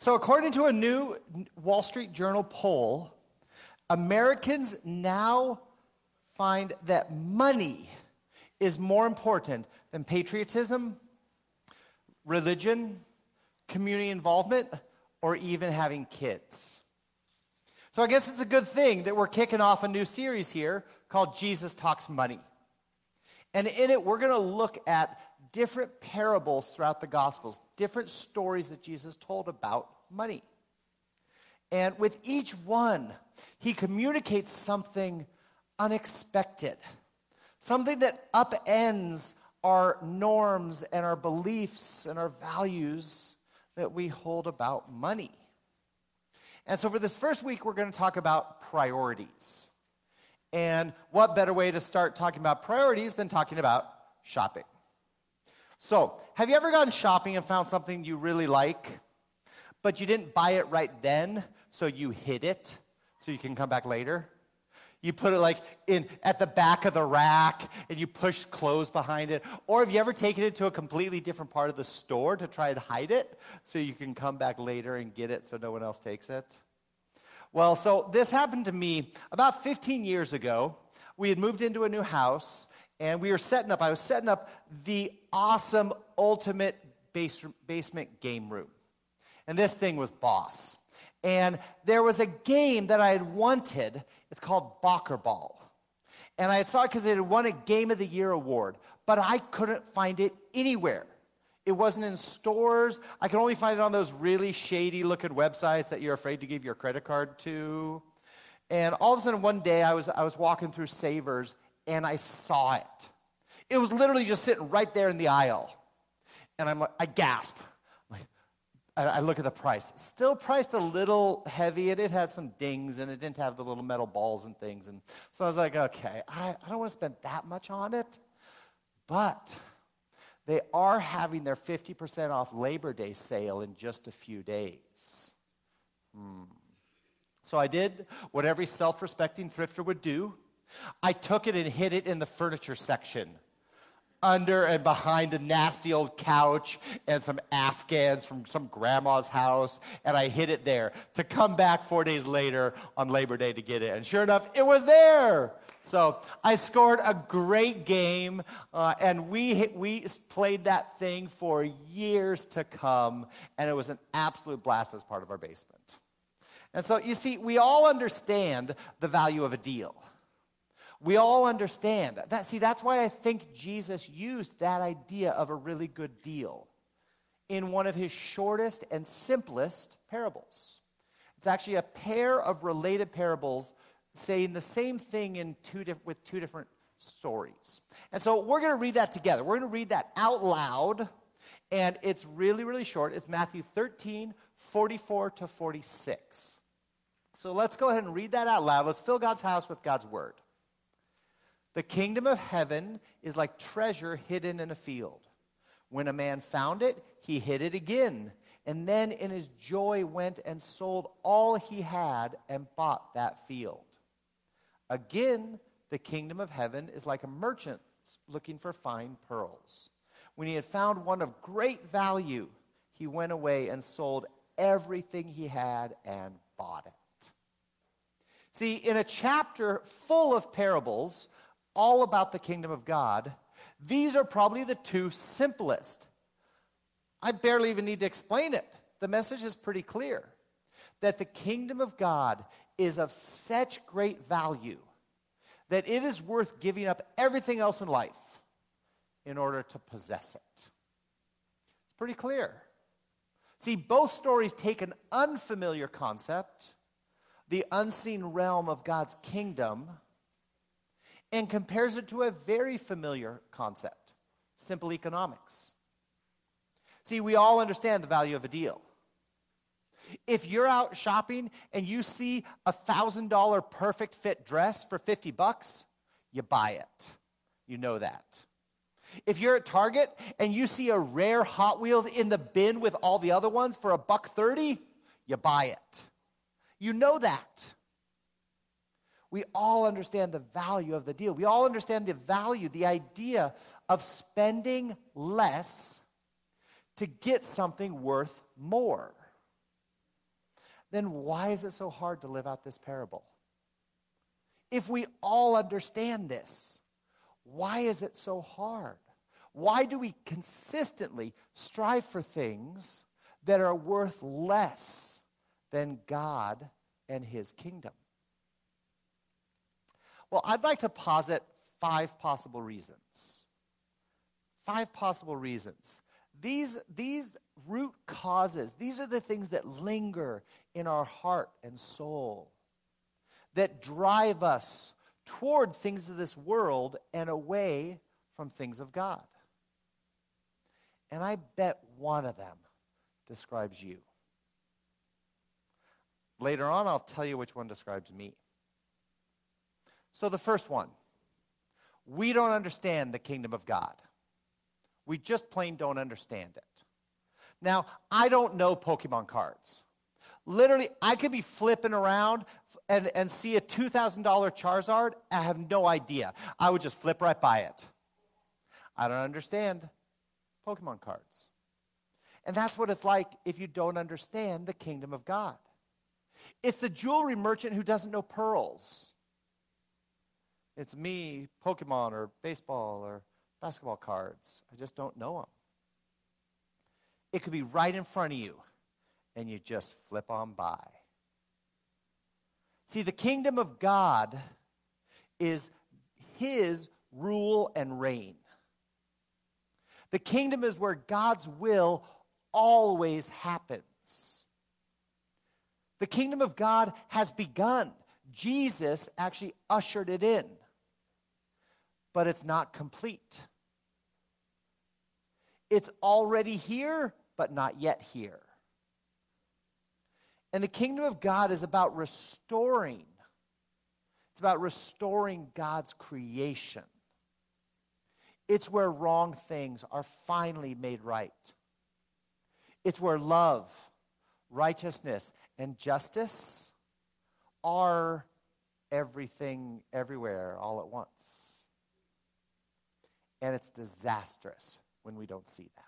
So, according to a new Wall Street Journal poll, Americans now find that money is more important than patriotism, religion, community involvement, or even having kids. So I guess it's a good thing that we're kicking off a new series here called Jesus Talks Money. And in it, we're going to look at different parables throughout the Gospels, different stories that Jesus told about money. And with each one, he communicates something unexpected, something that upends our norms and our beliefs and our values that we hold about money. And so, for this first week, we're going to talk about priorities. And what better way to start talking about priorities than talking about shopping? So, have you ever gone shopping and found something you really like, but you didn't buy it right then, so you hid it so you can come back later? You put it like in at the back of the rack and you push clothes behind it. Or have you ever taken it to a completely different part of the store to try and hide it so you can come back later and get it so no one else takes it? Well, so this happened to me about 15 years ago. We had moved into a new house and we were setting up, I was setting up the awesome ultimate base, basement game room. And this thing was boss. And there was a game that I had wanted it's called Bocker Ball. And I had saw it because it had won a Game of the Year award, but I couldn't find it anywhere. It wasn't in stores. I could only find it on those really shady looking websites that you're afraid to give your credit card to. And all of a sudden, one day, I was, I was walking through Savers and I saw it. It was literally just sitting right there in the aisle. And I'm like, I gasp. I look at the price. Still priced a little heavy, and it had some dings, and it didn't have the little metal balls and things. And so I was like, okay, I, I don't want to spend that much on it. But they are having their 50% off Labor Day sale in just a few days. Hmm. So I did what every self respecting thrifter would do I took it and hid it in the furniture section under and behind a nasty old couch and some Afghans from some grandma's house, and I hid it there to come back four days later on Labor Day to get it. And sure enough, it was there. So I scored a great game, uh, and we, we played that thing for years to come, and it was an absolute blast as part of our basement. And so you see, we all understand the value of a deal. We all understand that. See, that's why I think Jesus used that idea of a really good deal in one of his shortest and simplest parables. It's actually a pair of related parables saying the same thing in two with two different stories. And so we're going to read that together. We're going to read that out loud, and it's really, really short. It's Matthew 13, 44 to 46. So let's go ahead and read that out loud. Let's fill God's house with God's word. The kingdom of heaven is like treasure hidden in a field. When a man found it, he hid it again, and then in his joy went and sold all he had and bought that field. Again, the kingdom of heaven is like a merchant looking for fine pearls. When he had found one of great value, he went away and sold everything he had and bought it. See, in a chapter full of parables, all about the kingdom of God, these are probably the two simplest. I barely even need to explain it. The message is pretty clear that the kingdom of God is of such great value that it is worth giving up everything else in life in order to possess it. It's pretty clear. See, both stories take an unfamiliar concept, the unseen realm of God's kingdom and compares it to a very familiar concept simple economics. See, we all understand the value of a deal. If you're out shopping and you see a $1,000 perfect fit dress for 50 bucks, you buy it. You know that. If you're at Target and you see a rare Hot Wheels in the bin with all the other ones for a buck 30, you buy it. You know that we all understand the value of the deal. We all understand the value, the idea of spending less to get something worth more. then why is it so hard to live out this parable? If we all understand this, why is it so hard? Why do we consistently strive for things that are worth less than God and His kingdom? Well, I'd like to posit five possible reasons. Five possible reasons. These, these root causes, these are the things that linger in our heart and soul, that drive us toward things of this world and away from things of God. And I bet one of them describes you. Later on, I'll tell you which one describes me. So, the first one we don't understand the kingdom of God. We just plain don't understand it. Now, I don't know Pokemon cards. Literally, I could be flipping around and, and see a $2,000 Charizard. I have no idea. I would just flip right by it. I don't understand Pokemon cards. And that's what it's like if you don't understand the kingdom of God. It's the jewelry merchant who doesn't know pearls. It's me, Pokemon or baseball or basketball cards. I just don't know them. It could be right in front of you, and you just flip on by. See, the kingdom of God is His rule and reign. The kingdom is where God's will always happens. The kingdom of God has begun. Jesus actually ushered it in, but it's not complete. It's already here, but not yet here. And the kingdom of God is about restoring. It's about restoring God's creation. It's where wrong things are finally made right. It's where love, righteousness, and justice are everything, everywhere, all at once. And it's disastrous when we don't see that.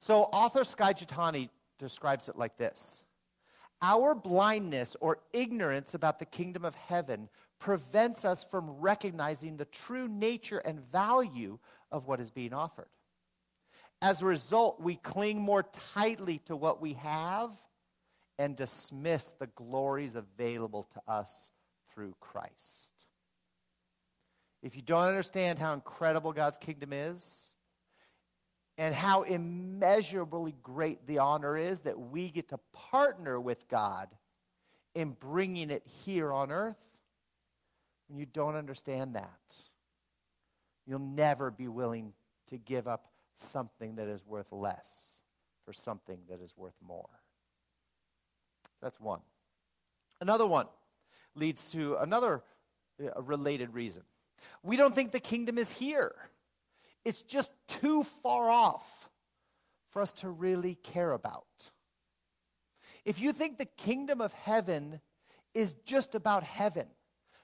So, author Skye Jethani describes it like this Our blindness or ignorance about the kingdom of heaven prevents us from recognizing the true nature and value of what is being offered. As a result, we cling more tightly to what we have and dismiss the glories available to us through Christ. If you don't understand how incredible God's kingdom is, and how immeasurably great the honor is that we get to partner with God in bringing it here on earth. When you don't understand that, you'll never be willing to give up something that is worth less for something that is worth more. That's one. Another one leads to another uh, related reason. We don't think the kingdom is here. It's just too far off for us to really care about. If you think the kingdom of heaven is just about heaven,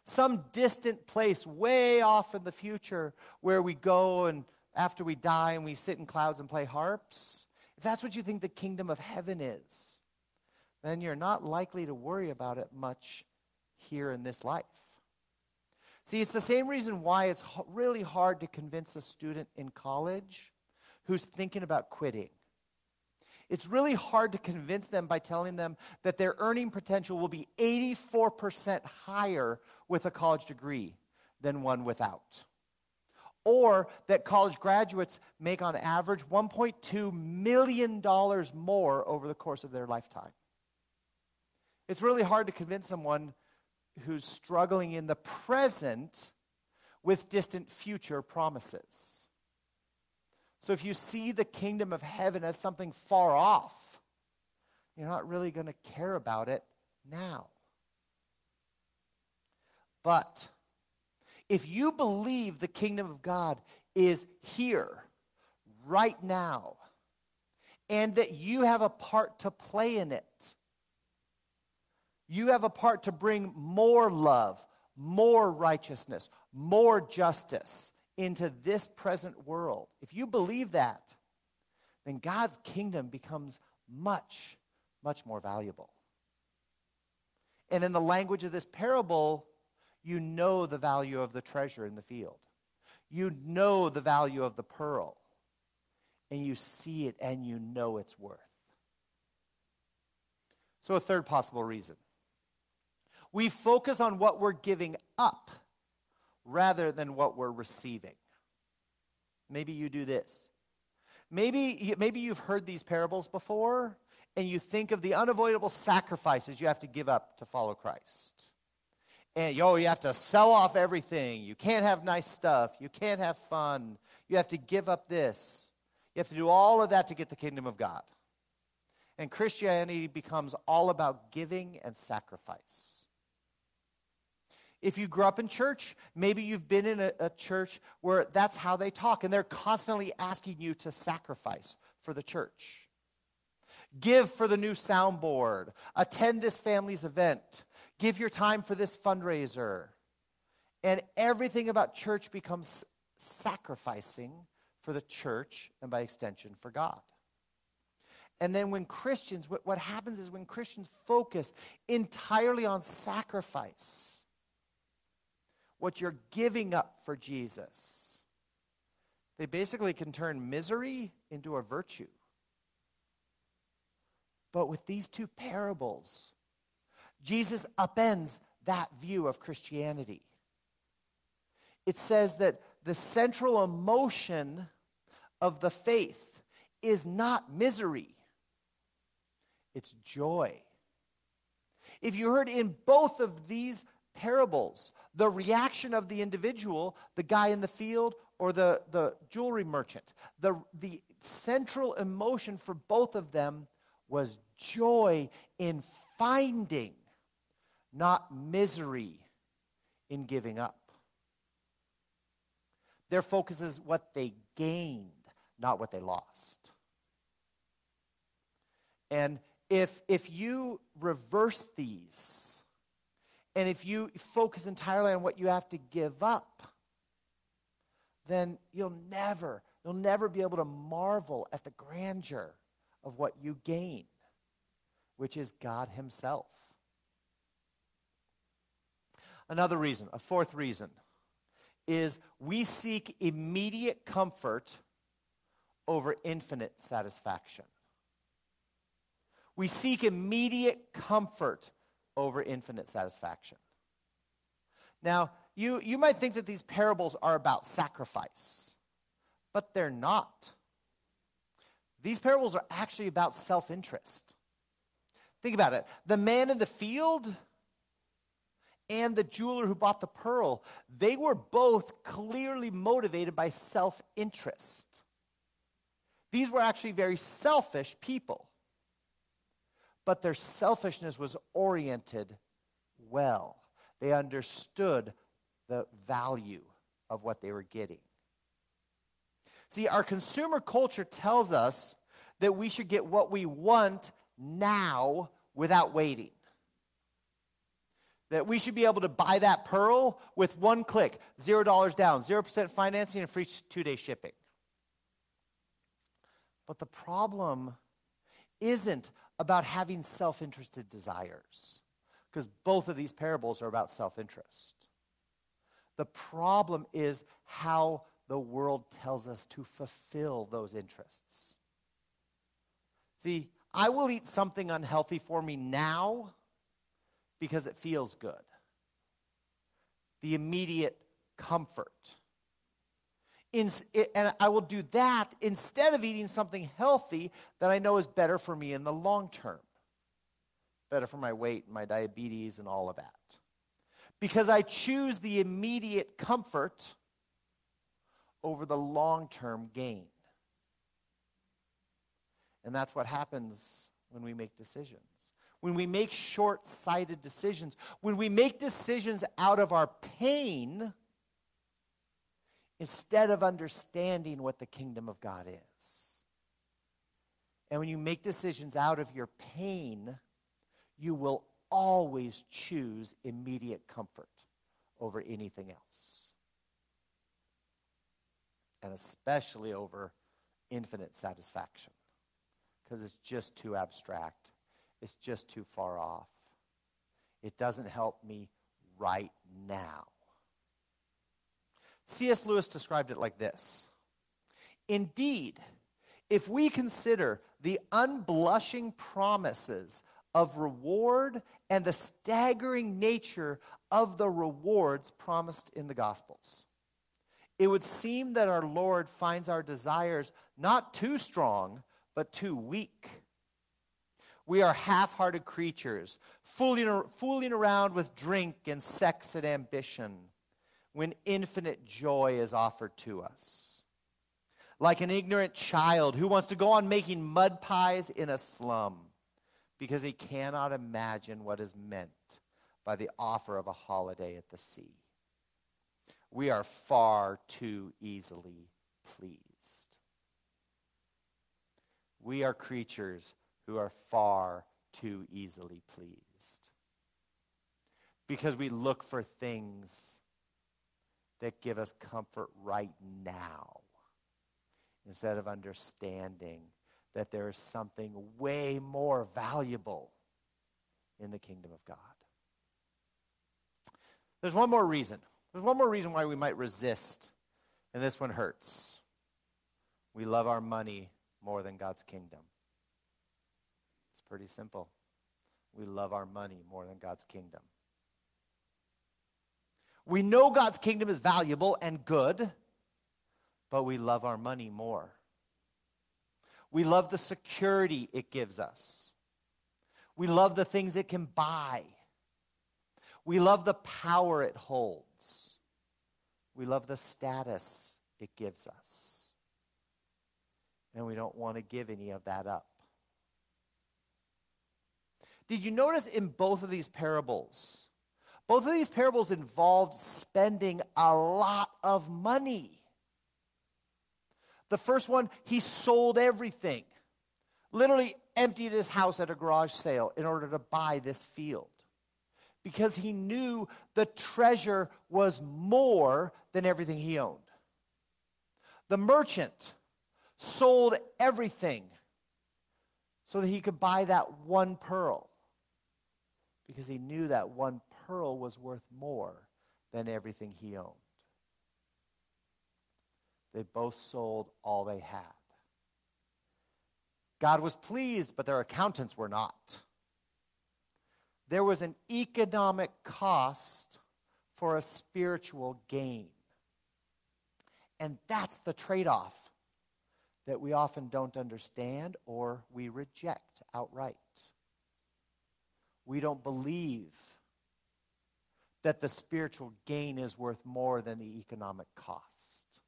some distant place way off in the future where we go and after we die and we sit in clouds and play harps, if that's what you think the kingdom of heaven is, then you're not likely to worry about it much here in this life. See, it's the same reason why it's really hard to convince a student in college who's thinking about quitting. It's really hard to convince them by telling them that their earning potential will be 84% higher with a college degree than one without. Or that college graduates make on average $1.2 million more over the course of their lifetime. It's really hard to convince someone who's struggling in the present with distant future promises. So if you see the kingdom of heaven as something far off, you're not really going to care about it now. But if you believe the kingdom of God is here, right now, and that you have a part to play in it, you have a part to bring more love, more righteousness, more justice into this present world. If you believe that, then God's kingdom becomes much, much more valuable. And in the language of this parable, you know the value of the treasure in the field. You know the value of the pearl. And you see it and you know its worth. So, a third possible reason we focus on what we're giving up rather than what we're receiving. Maybe you do this. Maybe, maybe you've heard these parables before and you think of the unavoidable sacrifices you have to give up to follow Christ. And yo, you have to sell off everything. You can't have nice stuff. You can't have fun. You have to give up this. You have to do all of that to get the kingdom of God. And Christianity becomes all about giving and sacrifice. If you grew up in church, maybe you've been in a, a, church where that's how they talk, and they're constantly asking you to sacrifice for the church. Give for the new soundboard, attend this family's event, give your time for this fundraiser. And everything about church becomes sacrificing for the church and by extension for God. And then when Christians, what, what happens is when Christians focus entirely on sacrifice, what you're giving up for Jesus, they basically can turn misery into a virtue. But with these two parables, Jesus upends that view of Christianity. It says that the central emotion of the faith is not misery, it's joy. If you heard in both of these parables. The reaction of the individual, the guy in the field or the, the jewelry merchant, the, the central emotion for both of them was joy in finding, not misery in giving up. Their focus is what they gained, not what they lost. And if, if you reverse these, and if you focus entirely on what you have to give up, then you'll never, you'll never be able to marvel at the grandeur of what you gain, which is God Himself. Another reason, a fourth reason, is we seek immediate comfort over infinite satisfaction. We seek immediate comfort over infinite satisfaction. Now, you, you might think that these parables are about sacrifice, but they're not. These parables are actually about self interest. Think about it. The man in the field and the jeweler who bought the pearl, they were both clearly motivated by self interest. These were actually very selfish people but their selfishness was oriented well. They understood the value of what they were getting. See, our consumer culture tells us that we should get what we want now without waiting. That we should be able to buy that pearl with one click, $0 down, 0% financing, and free two day shipping. But the problem isn't about having self interested desires, because both of these parables are about self interest. The problem is how the world tells us to fulfill those interests. See, I will eat something unhealthy for me now because it feels good. The immediate comfort in, and I will do that instead of eating something healthy that I know is better for me in the long term. Better for my weight, my diabetes, and all of that. Because I choose the immediate comfort over the long term gain. And that's what happens when we make decisions. When we make short sighted decisions, when we make decisions out of our pain instead of understanding what the kingdom of God is. And when you make decisions out of your pain, you will always choose immediate comfort over anything else. And especially over infinite satisfaction, because it's just too abstract. it's just too far off. It doesn't help me right now. C.S. Lewis described it like this Indeed, if we consider the unblushing promises of reward and the staggering nature of the rewards promised in the Gospels, it would seem that our Lord finds our desires not too strong, but too weak. We are half hearted creatures, fooling, fooling around with drink and sex and ambition when infinite joy is offered to us. Like an ignorant child who wants to go on making mud pies in a slum because he cannot imagine what is meant by the offer of a holiday at the sea. We are far too easily pleased. We are creatures who are far too easily pleased because we look for things that give us comfort right now instead of understanding that there is something way more valuable in the kingdom of God. There's one more reason. There's one more reason why we might resist, and this one hurts. We love our money more than God's kingdom. It's pretty simple. We love our money more than God's kingdom. We know God's kingdom is valuable and good, but we love our money more. We love the security it gives us. We love the things it can buy. We love the power it holds. We love the status it gives us. And we don't want to give any of that up. Did you notice in both of these parables? Both of these parables involved spending a lot of money. The first one, he sold everything, literally emptied his house at a garage sale in order to buy this field because he knew the treasure was more than everything he owned. The merchant sold everything so that he could buy that one pearl because he knew that one pearl was worth more than everything he owned. They both sold all they had. God was pleased, but their accountants were not. There was an economic cost for a spiritual gain. And that's the trade off that we often don't understand or we reject outright. We don't believe that the spiritual gain is worth more than the economic cost.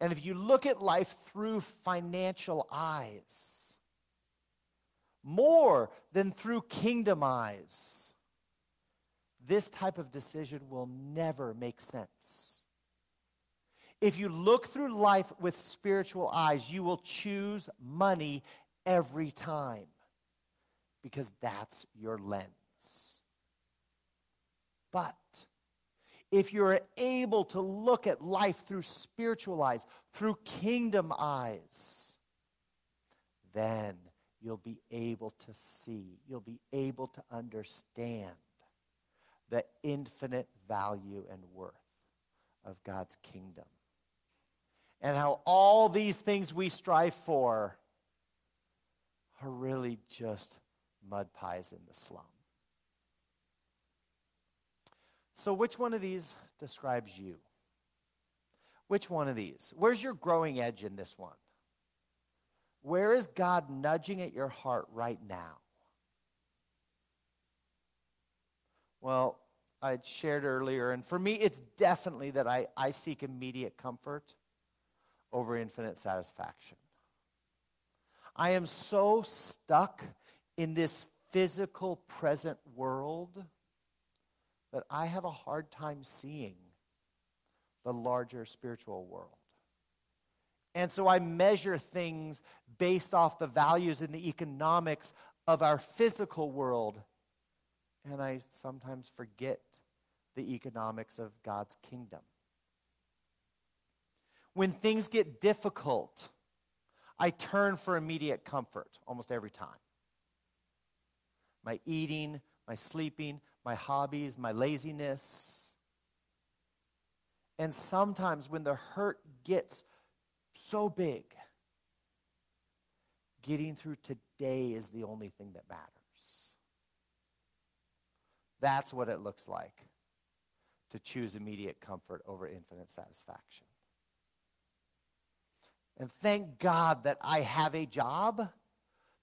And if you look at life through financial eyes, more than through kingdom eyes, this type of decision will never make sense. If you look through life with spiritual eyes, you will choose money every time because that's your lens. But if you're able to look at life through spiritual eyes, through kingdom eyes, then you'll be able to see, you'll be able to understand the infinite value and worth of God's kingdom. And how all these things we strive for are really just mud pies in the slum. So, which one of these describes you? Which one of these? Where's your growing edge in this one? Where is God nudging at your heart right now? Well, I shared earlier, and for me, it's definitely that I, I seek immediate comfort over infinite satisfaction. I am so stuck in this physical present world that I have a hard time seeing the larger spiritual world. And so I measure things based off the values and the economics of our physical world. And I sometimes forget the economics of God's kingdom. When things get difficult, I turn for immediate comfort almost every time. My eating, my sleeping, my hobbies, my laziness. And sometimes when the hurt gets so big, getting through today is the only thing that matters. That's what it looks like to choose immediate comfort over infinite satisfaction. And thank God that I have a job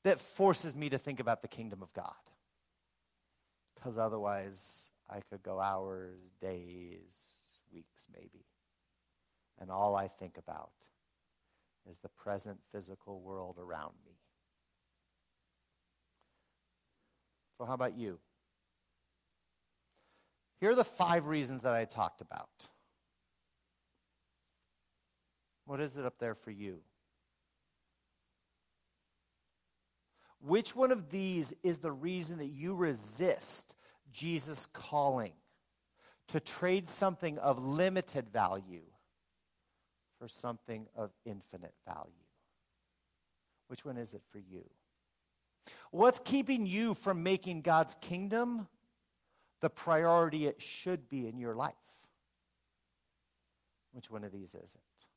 that forces me to think about the kingdom of God. Because otherwise, I could go hours, days, weeks, maybe. And all I think about is the present physical world around me. So, how about you? Here are the five reasons that I talked about. What is it up there for you? Which one of these is the reason that you resist Jesus' calling to trade something of limited value for something of infinite value? Which one is it for you? What's keeping you from making God's kingdom the priority it should be in your life? Which one of these is it?